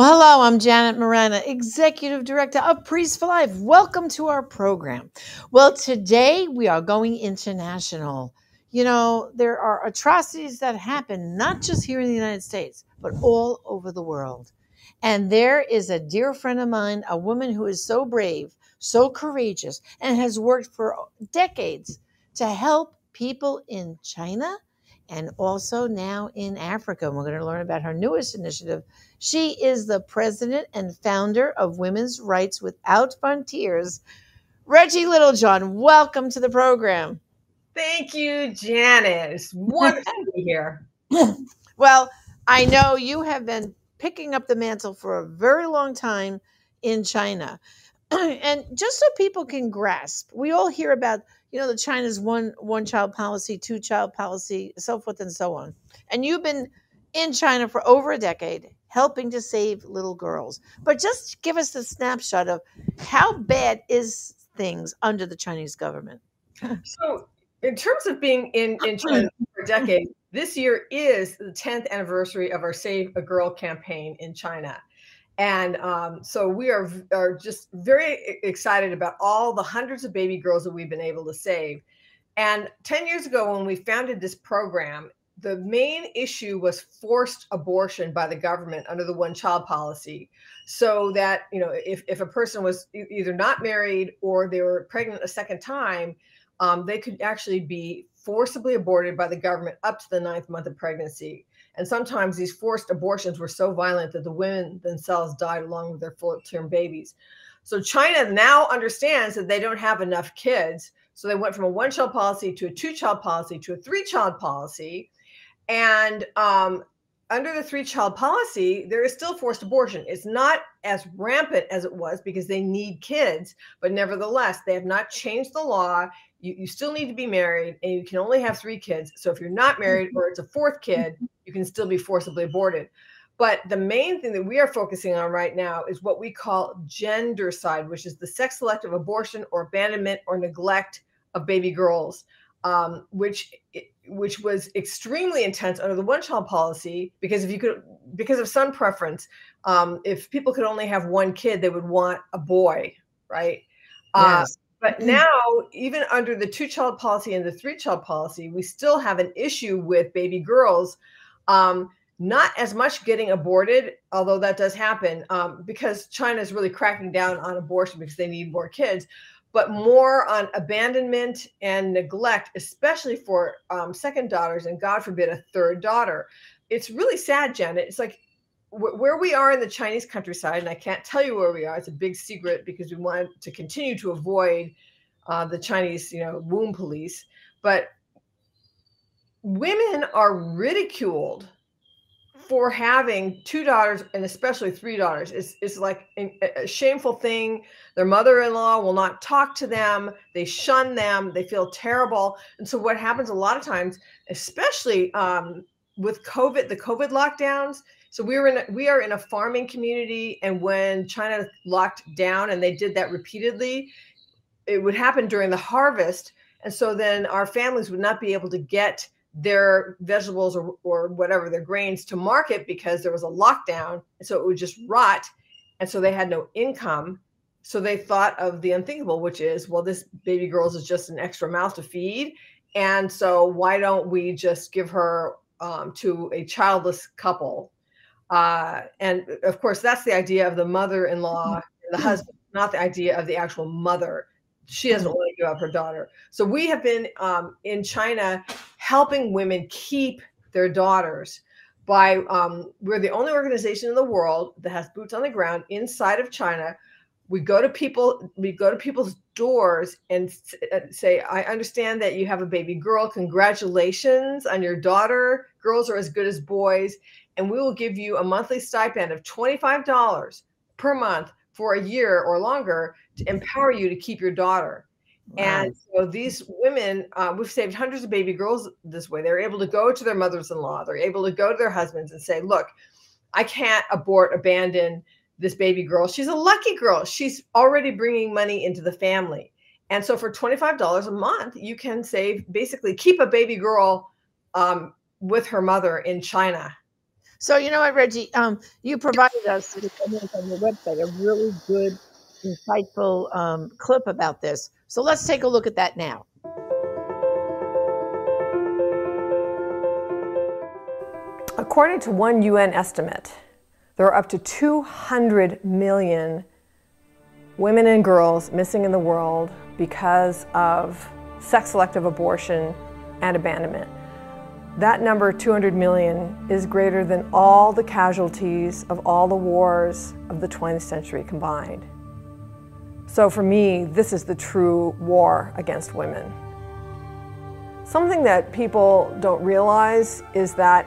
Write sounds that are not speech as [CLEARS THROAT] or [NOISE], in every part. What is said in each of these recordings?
Well, hello, I'm Janet Morana, Executive Director of Priests for Life. Welcome to our program. Well, today we are going international. You know, there are atrocities that happen not just here in the United States, but all over the world. And there is a dear friend of mine, a woman who is so brave, so courageous, and has worked for decades to help people in China and also now in Africa. And we're going to learn about her newest initiative. She is the president and founder of Women's Rights Without Frontiers. Reggie Littlejohn, welcome to the program. Thank you, Janice. Wonderful to be here. [LAUGHS] well, I know you have been picking up the mantle for a very long time in China. [CLEARS THROAT] and just so people can grasp, we all hear about you know the China's one one child policy, two child policy, so forth and so on. And you've been in China for over a decade, helping to save little girls. But just give us a snapshot of how bad is things under the Chinese government. so, in terms of being in in China [CLEARS THROAT] for a decade, this year is the 10th anniversary of our Save a Girl campaign in China. And um, so we are, are just very excited about all the hundreds of baby girls that we've been able to save. And 10 years ago, when we founded this program, the main issue was forced abortion by the government under the one child policy. So that, you know, if, if a person was either not married or they were pregnant a second time, um, they could actually be forcibly aborted by the government up to the ninth month of pregnancy. And sometimes these forced abortions were so violent that the women themselves died along with their full term babies. So China now understands that they don't have enough kids. So they went from a one child policy to a two child policy to a three child policy. And um, under the three child policy, there is still forced abortion. It's not as rampant as it was because they need kids, but nevertheless, they have not changed the law you, you still need to be married and you can only have three kids. So if you're not married or it's a fourth kid, you can still be forcibly aborted. But the main thing that we are focusing on right now is what we call gendercide, which is the sex selective abortion or abandonment or neglect of baby girls, um, which which was extremely intense under the one child policy because if you could because of some preference, um, if people could only have one kid, they would want a boy, right? Uh, yes. Uh, but mm. now, even under the two child policy and the three child policy, we still have an issue with baby girls. Um, not as much getting aborted, although that does happen um, because China is really cracking down on abortion because they need more kids, but more on abandonment and neglect, especially for um, second daughters and God forbid a third daughter. It's really sad, Janet. It's like where we are in the Chinese countryside, and I can't tell you where we are. It's a big secret because we want to continue to avoid uh, the Chinese, you know, womb police. But women are ridiculed for having two daughters and especially three daughters. It's, it's like a, shameful thing. Their mother-in-law will not talk to them. They shun them. They feel terrible. And so what happens a lot of times, especially um, with COVID, the COVID lockdowns, so we were in we are in a farming community, and when China locked down, and they did that repeatedly, it would happen during the harvest, and so then our families would not be able to get their vegetables or, or whatever their grains to market because there was a lockdown, and so it would just rot, and so they had no income. So they thought of the unthinkable, which is, well, this baby girl's is just an extra mouth to feed. And so why don't we just give her um, to a childless couple uh, and of course, that's the idea of the mother-in-law and the mm-hmm. husband, not the idea of the actual mother. She doesn't mm-hmm. want to give up her daughter. So we have been um, in China helping women keep their daughters by um, we're the only organization in the world that has boots on the ground inside of China. We go to people, we go to people's doors and uh, say, "I understand that you have a baby girl. Congratulations on your daughter. Girls are as good as boys." and we will give you a monthly stipend of $25 per month for a year or longer to empower you to keep your daughter. And so these women, uh, we've saved hundreds of baby girls this way. They're able to go to their mothers in law, they're able to go to their husbands and say, Look, I can't abort, abandon this baby girl. She's a lucky girl. She's already bringing money into the family. And so for $25 a month, you can save basically keep a baby girl um, with her mother in China. So, you know what, Reggie? Um, you provided us on your website a really good, insightful um, clip about this. So let's take a look at that now. According to one UN estimate, there are up to 200 million women and girls missing in the world because of sex selective abortion and abandonment. That number, 200 million, is greater than all the casualties of all the wars of the 20th century combined. So for me, this is the true war against women. Something that people don't realize is that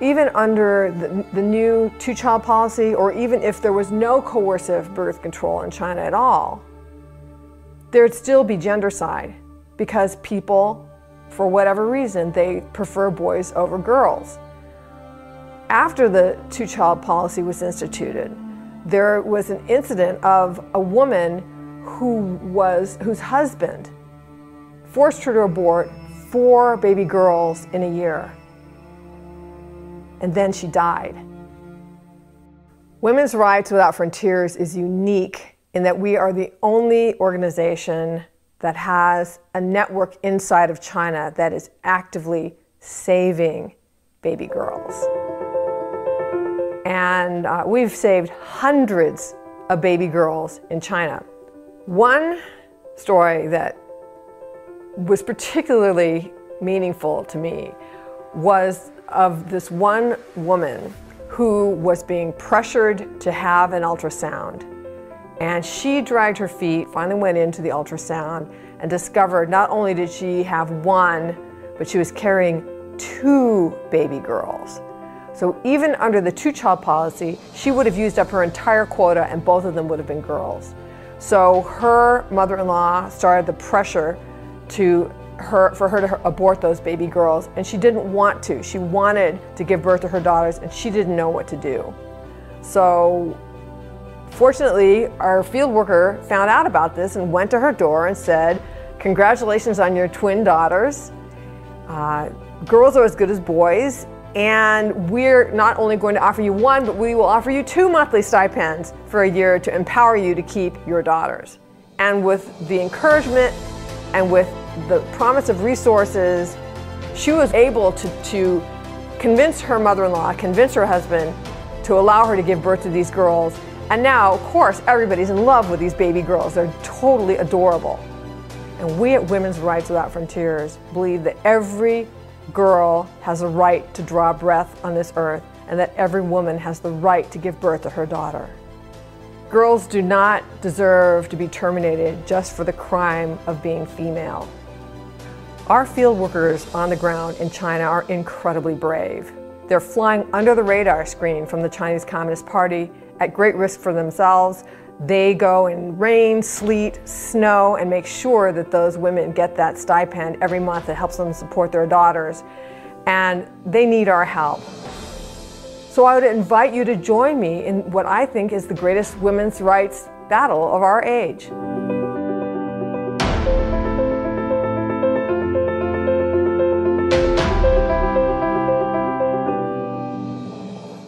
even under the, the new two child policy, or even if there was no coercive birth control in China at all, there'd still be gendercide because people, for whatever reason, they prefer boys over girls. After the two child policy was instituted, there was an incident of a woman who was whose husband forced her to abort four baby girls in a year and then she died. Women's Rights Without Frontiers is unique in that we are the only organization that has a network inside of China that is actively saving baby girls. And uh, we've saved hundreds of baby girls in China. One story that was particularly meaningful to me was of this one woman who was being pressured to have an ultrasound. And she dragged her feet, finally went into the ultrasound, and discovered not only did she have one, but she was carrying two baby girls. So even under the two child policy, she would have used up her entire quota and both of them would have been girls. So her mother in law started the pressure to her for her to abort those baby girls and she didn't want to she wanted to give birth to her daughters and she didn't know what to do so fortunately our field worker found out about this and went to her door and said congratulations on your twin daughters uh, girls are as good as boys and we're not only going to offer you one but we will offer you two monthly stipends for a year to empower you to keep your daughters and with the encouragement and with the promise of resources, she was able to, to convince her mother in law, convince her husband to allow her to give birth to these girls. And now, of course, everybody's in love with these baby girls. They're totally adorable. And we at Women's Rights Without Frontiers believe that every girl has a right to draw breath on this earth and that every woman has the right to give birth to her daughter. Girls do not deserve to be terminated just for the crime of being female. Our field workers on the ground in China are incredibly brave. They're flying under the radar screen from the Chinese Communist Party at great risk for themselves. They go in rain, sleet, snow, and make sure that those women get that stipend every month that helps them support their daughters. And they need our help. So I would invite you to join me in what I think is the greatest women's rights battle of our age.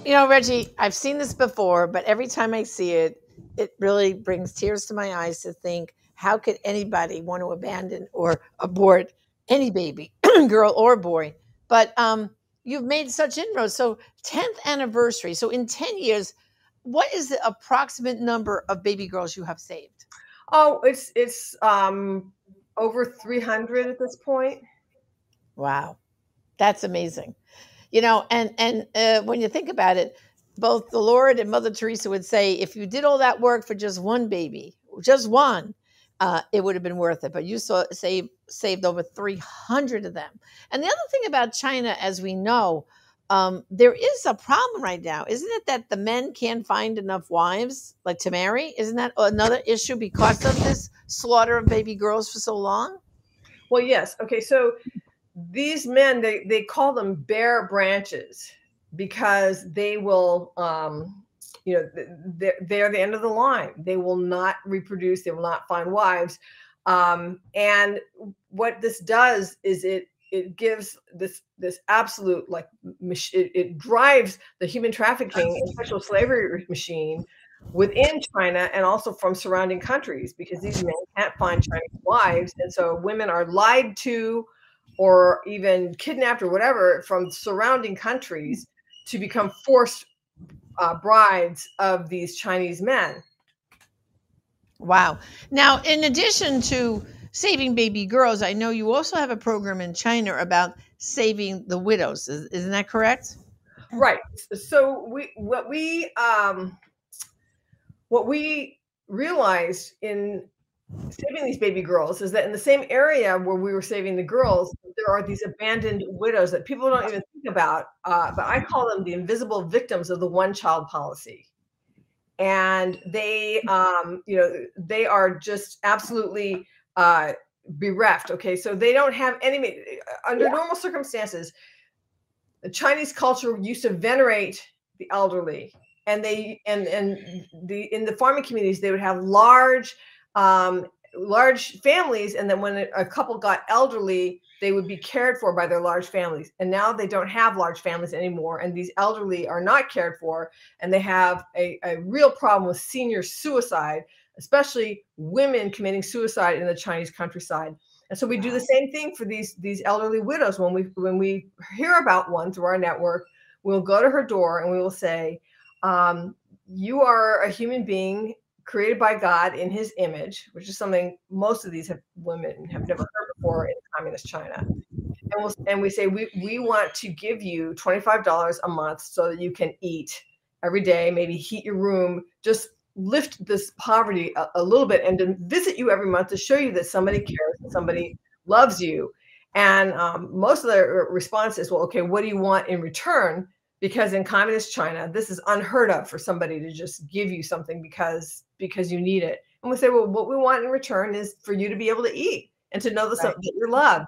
You know, Reggie, I've seen this before, but every time I see it, it really brings tears to my eyes to think how could anybody want to abandon or abort any baby, [CLEARS THROAT] girl or boy? But um, you've made such inroads. So, 10th anniversary. So, in 10 years, what is the approximate number of baby girls you have saved? Oh, it's it's um over 300 at this point. Wow. That's amazing you know and and uh, when you think about it both the lord and mother teresa would say if you did all that work for just one baby just one uh, it would have been worth it but you saw saved saved over 300 of them and the other thing about china as we know um, there is a problem right now, isn't it? That the men can't find enough wives, like to marry. Isn't that another issue because of this slaughter of baby girls for so long? Well, yes. Okay, so these men they they call them bare branches because they will um you know they're, they're the end of the line. They will not reproduce. They will not find wives. Um and what this does is it it gives this this absolute like it, it drives the human trafficking and sexual slavery machine within China and also from surrounding countries because these men can't find Chinese wives. And so women are lied to or even kidnapped or whatever from surrounding countries to become forced uh, brides of these Chinese men. Wow. Now, in addition to saving baby girls, I know you also have a program in China about saving the widows. Is, isn't that correct? Right. So we what we um what we realized in saving these baby girls is that in the same area where we were saving the girls, there are these abandoned widows that people don't even think about. Uh, but I call them the invisible victims of the one child policy. And they, um, you know, they are just absolutely uh, bereft. Okay, so they don't have any. Under normal circumstances, the Chinese culture used to venerate the elderly, and they and and the in the farming communities they would have large um, large families and then when a couple got elderly they would be cared for by their large families. And now they don't have large families anymore and these elderly are not cared for and they have a, a real problem with senior suicide especially women committing suicide in the chinese countryside. And so we do the same thing for these these elderly widows. When we when we hear about one through our network we'll go to her door and we will say um, you are a human being created by God in his image, which is something most of these have, women have never heard before in communist China. And, we'll, and we say, we, we want to give you $25 a month so that you can eat every day, maybe heat your room, just lift this poverty a, a little bit and to visit you every month to show you that somebody cares somebody loves you. And um, most of the response is, well, okay, what do you want in return? Because in communist China, this is unheard of for somebody to just give you something because because you need it. And we say, well, what we want in return is for you to be able to eat and to know that, right. that you're loved.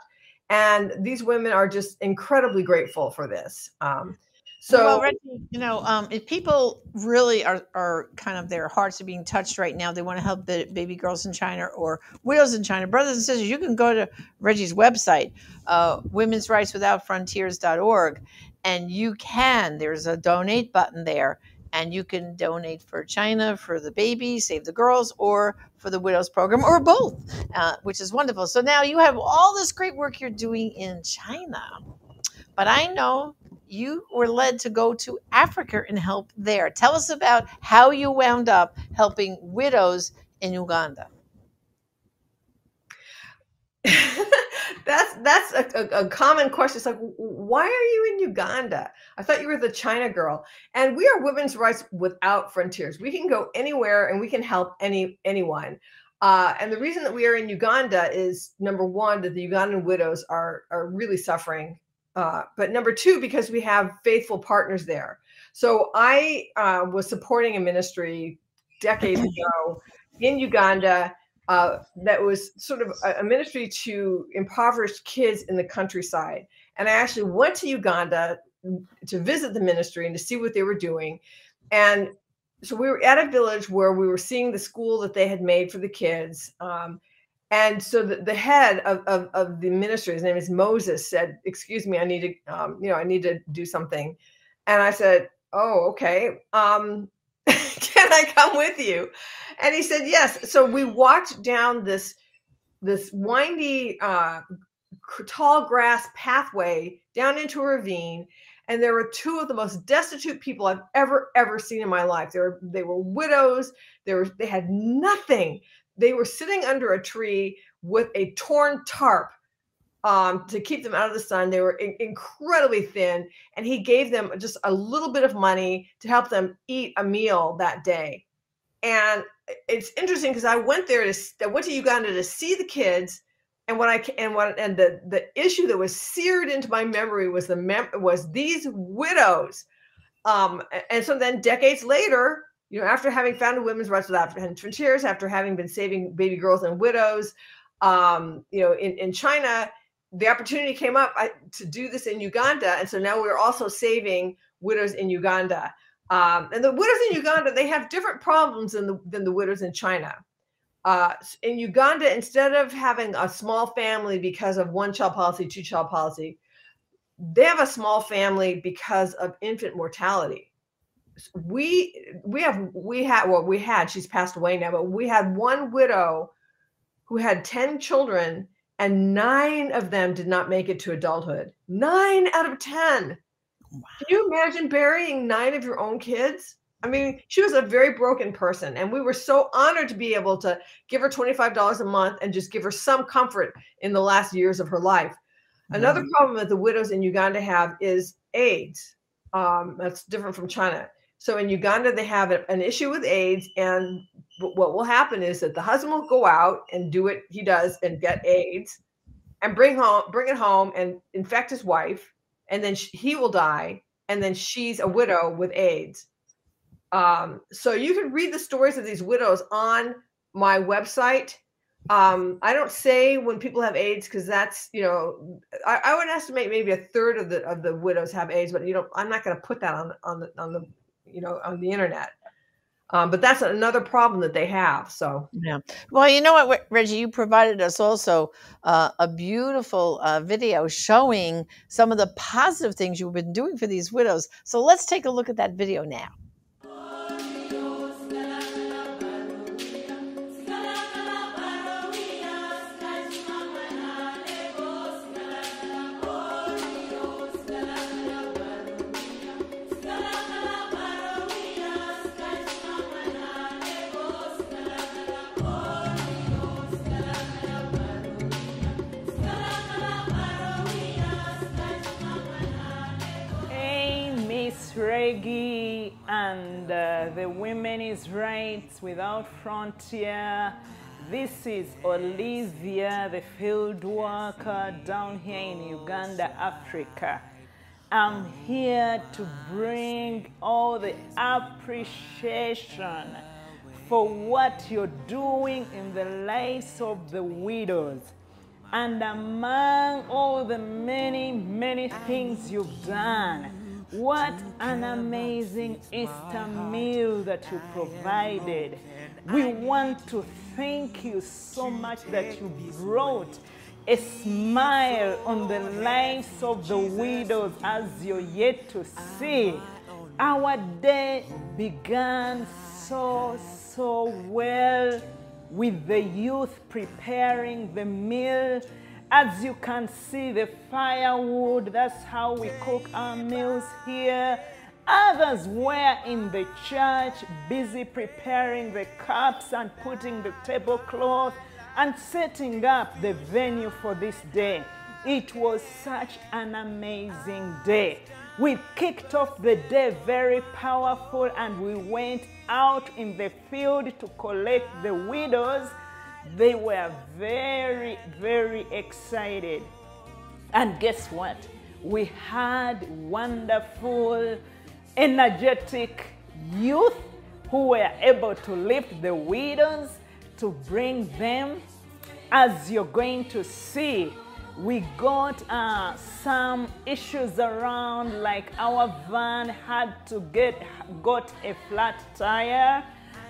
And these women are just incredibly grateful for this. Um, so, well, Reggie, you know, um, if people really are, are kind of their hearts are being touched right now, they want to help the baby girls in China or widows in China, brothers and sisters, you can go to Reggie's website, uh, women's rights without frontiers.org, and you can there's a donate button there and you can donate for china for the baby save the girls or for the widows program or both uh, which is wonderful. So now you have all this great work you're doing in china but i know you were led to go to africa and help there tell us about how you wound up helping widows in uganda [LAUGHS] that's that's a, a, common question. It's like, why are you in Uganda? I thought you were the China girl. And we are women's rights without frontiers. We can go anywhere and we can help any anyone. Uh, and the reason that we are in Uganda is number one that the Ugandan widows are are really suffering, uh, but number two because we have faithful partners there. So I uh, was supporting a ministry decades [CLEARS THROAT] ago in Uganda uh, that was sort of a, a, ministry to impoverished kids in the countryside. And I actually went to Uganda to visit the ministry and to see what they were doing. And so we were at a village where we were seeing the school that they had made for the kids. Um, and so the, the head of, of, of, the ministry, his name is Moses, said, "Excuse me, I need to, um, you know, I need to do something." And I said, "Oh, okay. Um, [LAUGHS] can I come with you?" And he said, Yes. So we walked down this this windy uh, tall grass pathway down into a ravine and there were two of the most destitute people I've ever ever seen in my life. They were they were widows. They were they had nothing. They were sitting under a tree with a torn tarp um, to keep them out of the sun. They were in- incredibly thin, and he gave them just a little bit of money to help them eat a meal that day. And it's interesting because I went there to I went to Uganda to see the kids and what I and what and the the issue that was seared into my memory was the mem- was these widows, um, and so then decades later, you know, after having founded Women's Rights Without Frontiers, after having been saving baby girls and widows, um, you know, in in China, the opportunity came up to do this in Uganda, and so now we're also saving widows in Uganda. Um, and the widows in Uganda, they have different problems than the than the widows in China uh, in Uganda, instead of having a small family because of one child policy, two child policy, they have a small family because of infant mortality. We we have we had well we had she's passed away now, but we had one widow who had ten children and nine of them did not make it to adulthood. Nine out of ten. Wow. Can you imagine burying nine of your own kids? I mean, she was a very broken person, and we were so honored to be able to give her $25 a month and just give her some comfort in the last years of her life. Another mm-hmm. problem that the widows in Uganda have is AIDS. Um, that's different from China. So in Uganda, they have an issue with AIDS, and what will happen is that the husband will go out and do what he does and get AIDS, and bring home, bring it home, and infect his wife, and then he will die, and then she's a widow with AIDS um, so you can read the stories of these widows on my website. Um, I don't say when people have AIDS because that's you know I, I, would estimate maybe a third of the of the widows have AIDS, but you know I'm not going to put that on on the on the you know on the internet. Um, but that's another problem that they have. So yeah. Well, you know what, Reggie, you provided us also uh, a beautiful uh, video showing some of the positive things you've been doing for these widows. So let's take a look at that video now. And uh, the Women's Rights Without Frontier. This is Olivia, the field worker down here in Uganda, Africa. I'm here to bring all the appreciation for what you're doing in the lives of the widows. And among all the many, many things you've done, what an amazing Easter meal that you provided. We want to thank you so much that you brought a smile on the lives of the widows as you're yet to see. Our day began so, so well with the youth preparing the meal as you can see, the firewood, that's how we cook our meals here. Others were in the church busy preparing the cups and putting the tablecloth and setting up the venue for this day. It was such an amazing day. We kicked off the day very powerful and we went out in the field to collect the widows they were very, very excited. And guess what? We had wonderful, energetic youth who were able to lift the widows, to bring them. As you're going to see, we got uh, some issues around, like our van had to get got a flat tire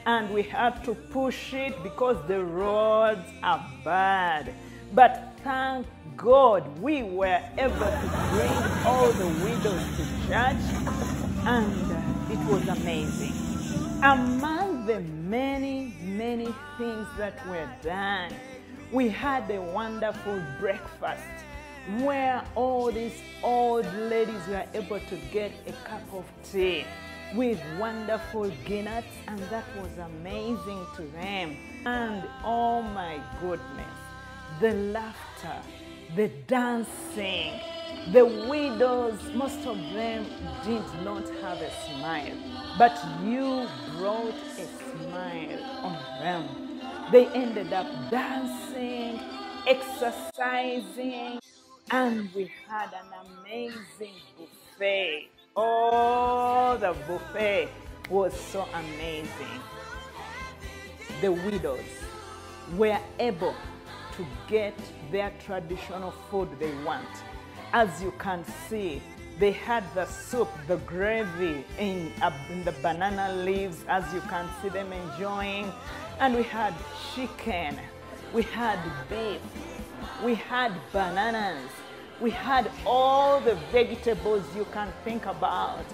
and we had to push it because the roads are bad. But thank God we were able to bring all the widows to church and it was amazing. Among the many, many things that were done, we had a wonderful breakfast where all these old ladies were able to get a cup of tea with wonderful guineas, and that was amazing to them. And oh my goodness, the laughter, the dancing, the widows, most of them did not have a smile, but you brought a smile on them. They ended up dancing, exercising, and we had an amazing buffet. Oh, the buffet was so amazing. The widows were able to get their traditional food they want. As you can see, they had the soup, the gravy in, uh, the banana leaves, as you can see them enjoying. And we had chicken, we had beef, we had bananas, we had all the vegetables you can think about.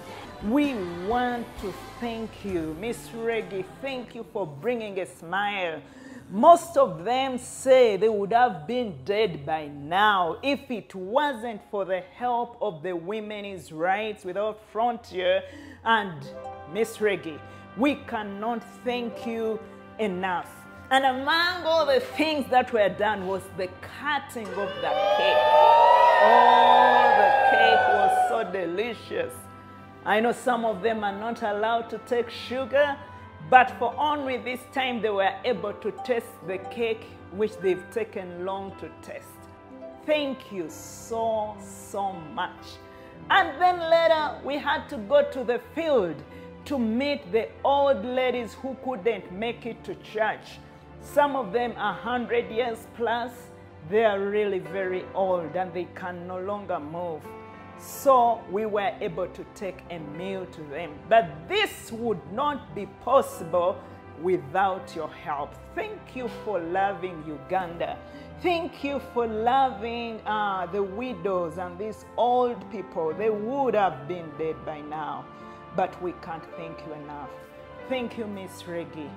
We want to thank you, Miss Reggie. Thank you for bringing a smile. Most of them say they would have been dead by now if it wasn't for the help of the Women's Rights Without Frontier and Miss Reggie. We cannot thank you enough. And among all the things that were done was the cutting of the cake. Oh, the cake was so delicious. I know some of them are not allowed to take sugar, but for only this time they were able to taste the cake which they've taken long to taste. Thank you so, so much. And then later we had to go to the field to meet the old ladies who couldn't make it to church. Some of them are 100 years plus. They are really very old and they can no longer move. So we were able to take a meal to them. But this would not be possible without your help. Thank you for loving Uganda. Thank you for loving uh, the widows and these old people. They would have been dead by now, but we can't thank you enough. Thank you, Miss Reggie.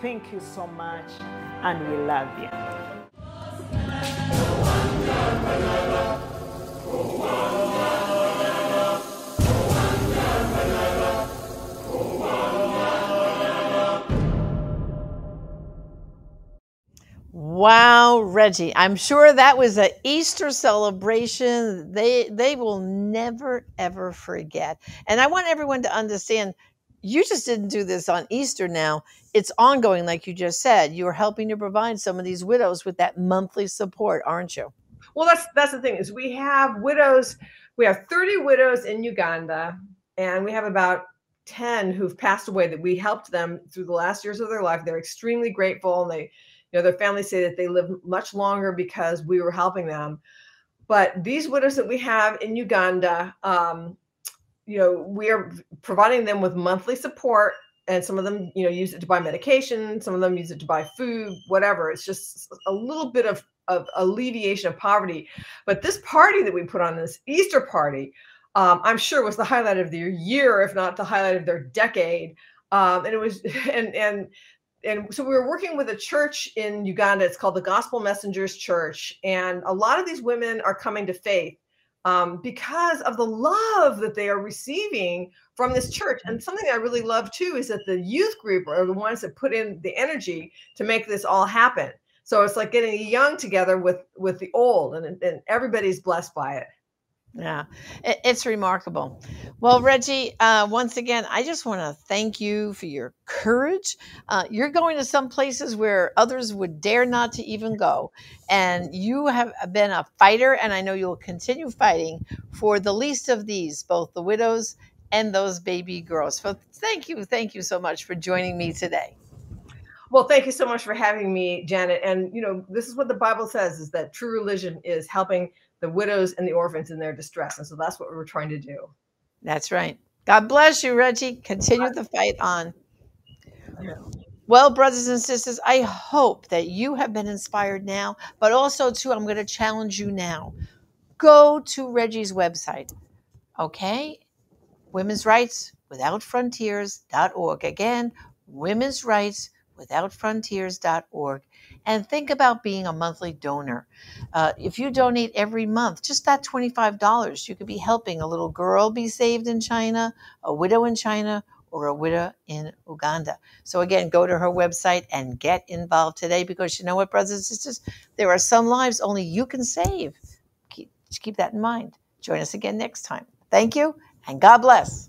Thank you so much, and we love you. Wow, Reggie. I'm sure that was an Easter celebration they they will never ever forget. And I want everyone to understand you just didn't do this on Easter now. It's ongoing like you just said. You're helping to provide some of these widows with that monthly support, aren't you? Well, that's that's the thing is we have widows. We have 30 widows in Uganda, and we have about 10 who've passed away that we helped them through the last years of their life. They're extremely grateful, and they you know, their families say that they live much longer because we were helping them. But these widows that we have in Uganda, um, you know, we are providing them with monthly support, and some of them, you know, use it to buy medication. Some of them use it to buy food, whatever. It's just a little bit of, of alleviation of poverty. But this party that we put on, this Easter party, um, I'm sure was the highlight of their year, if not the highlight of their decade. Um, and it was, [LAUGHS] and and and so we were working with a church in Uganda. It's called the Gospel Messengers Church, and a lot of these women are coming to faith um, because of the love that they are receiving from this church. And something I really love too is that the youth group are the ones that put in the energy to make this all happen. So it's like getting young together with with the old, and, and everybody's blessed by it. Yeah, it's remarkable. Well, Reggie, uh, once again, I just want to thank you for your courage. Uh, you're going to some places where others would dare not to even go. And you have been a fighter, and I know you'll continue fighting for the least of these, both the widows and those baby girls. So thank you. Thank you so much for joining me today. Well, thank you so much for having me, Janet. And, you know, this is what the Bible says is that true religion is helping the widows and the orphans in their distress. And so that's what we're trying to do. That's right. God bless you, Reggie. Continue the fight on. Well, brothers and sisters, I hope that you have been inspired now, but also, too, I'm going to challenge you now. Go to Reggie's website, okay? Women's Rights Without Frontiers.org. Again, Women's Rights Without Frontiers.org and think about being a monthly donor. Uh, if you donate every month, just that $25, you could be helping a little girl be saved in China, a widow in China, or a widow in Uganda. So, again, go to her website and get involved today because you know what, brothers and sisters? There are some lives only you can save. Keep, keep that in mind. Join us again next time. Thank you, and God bless.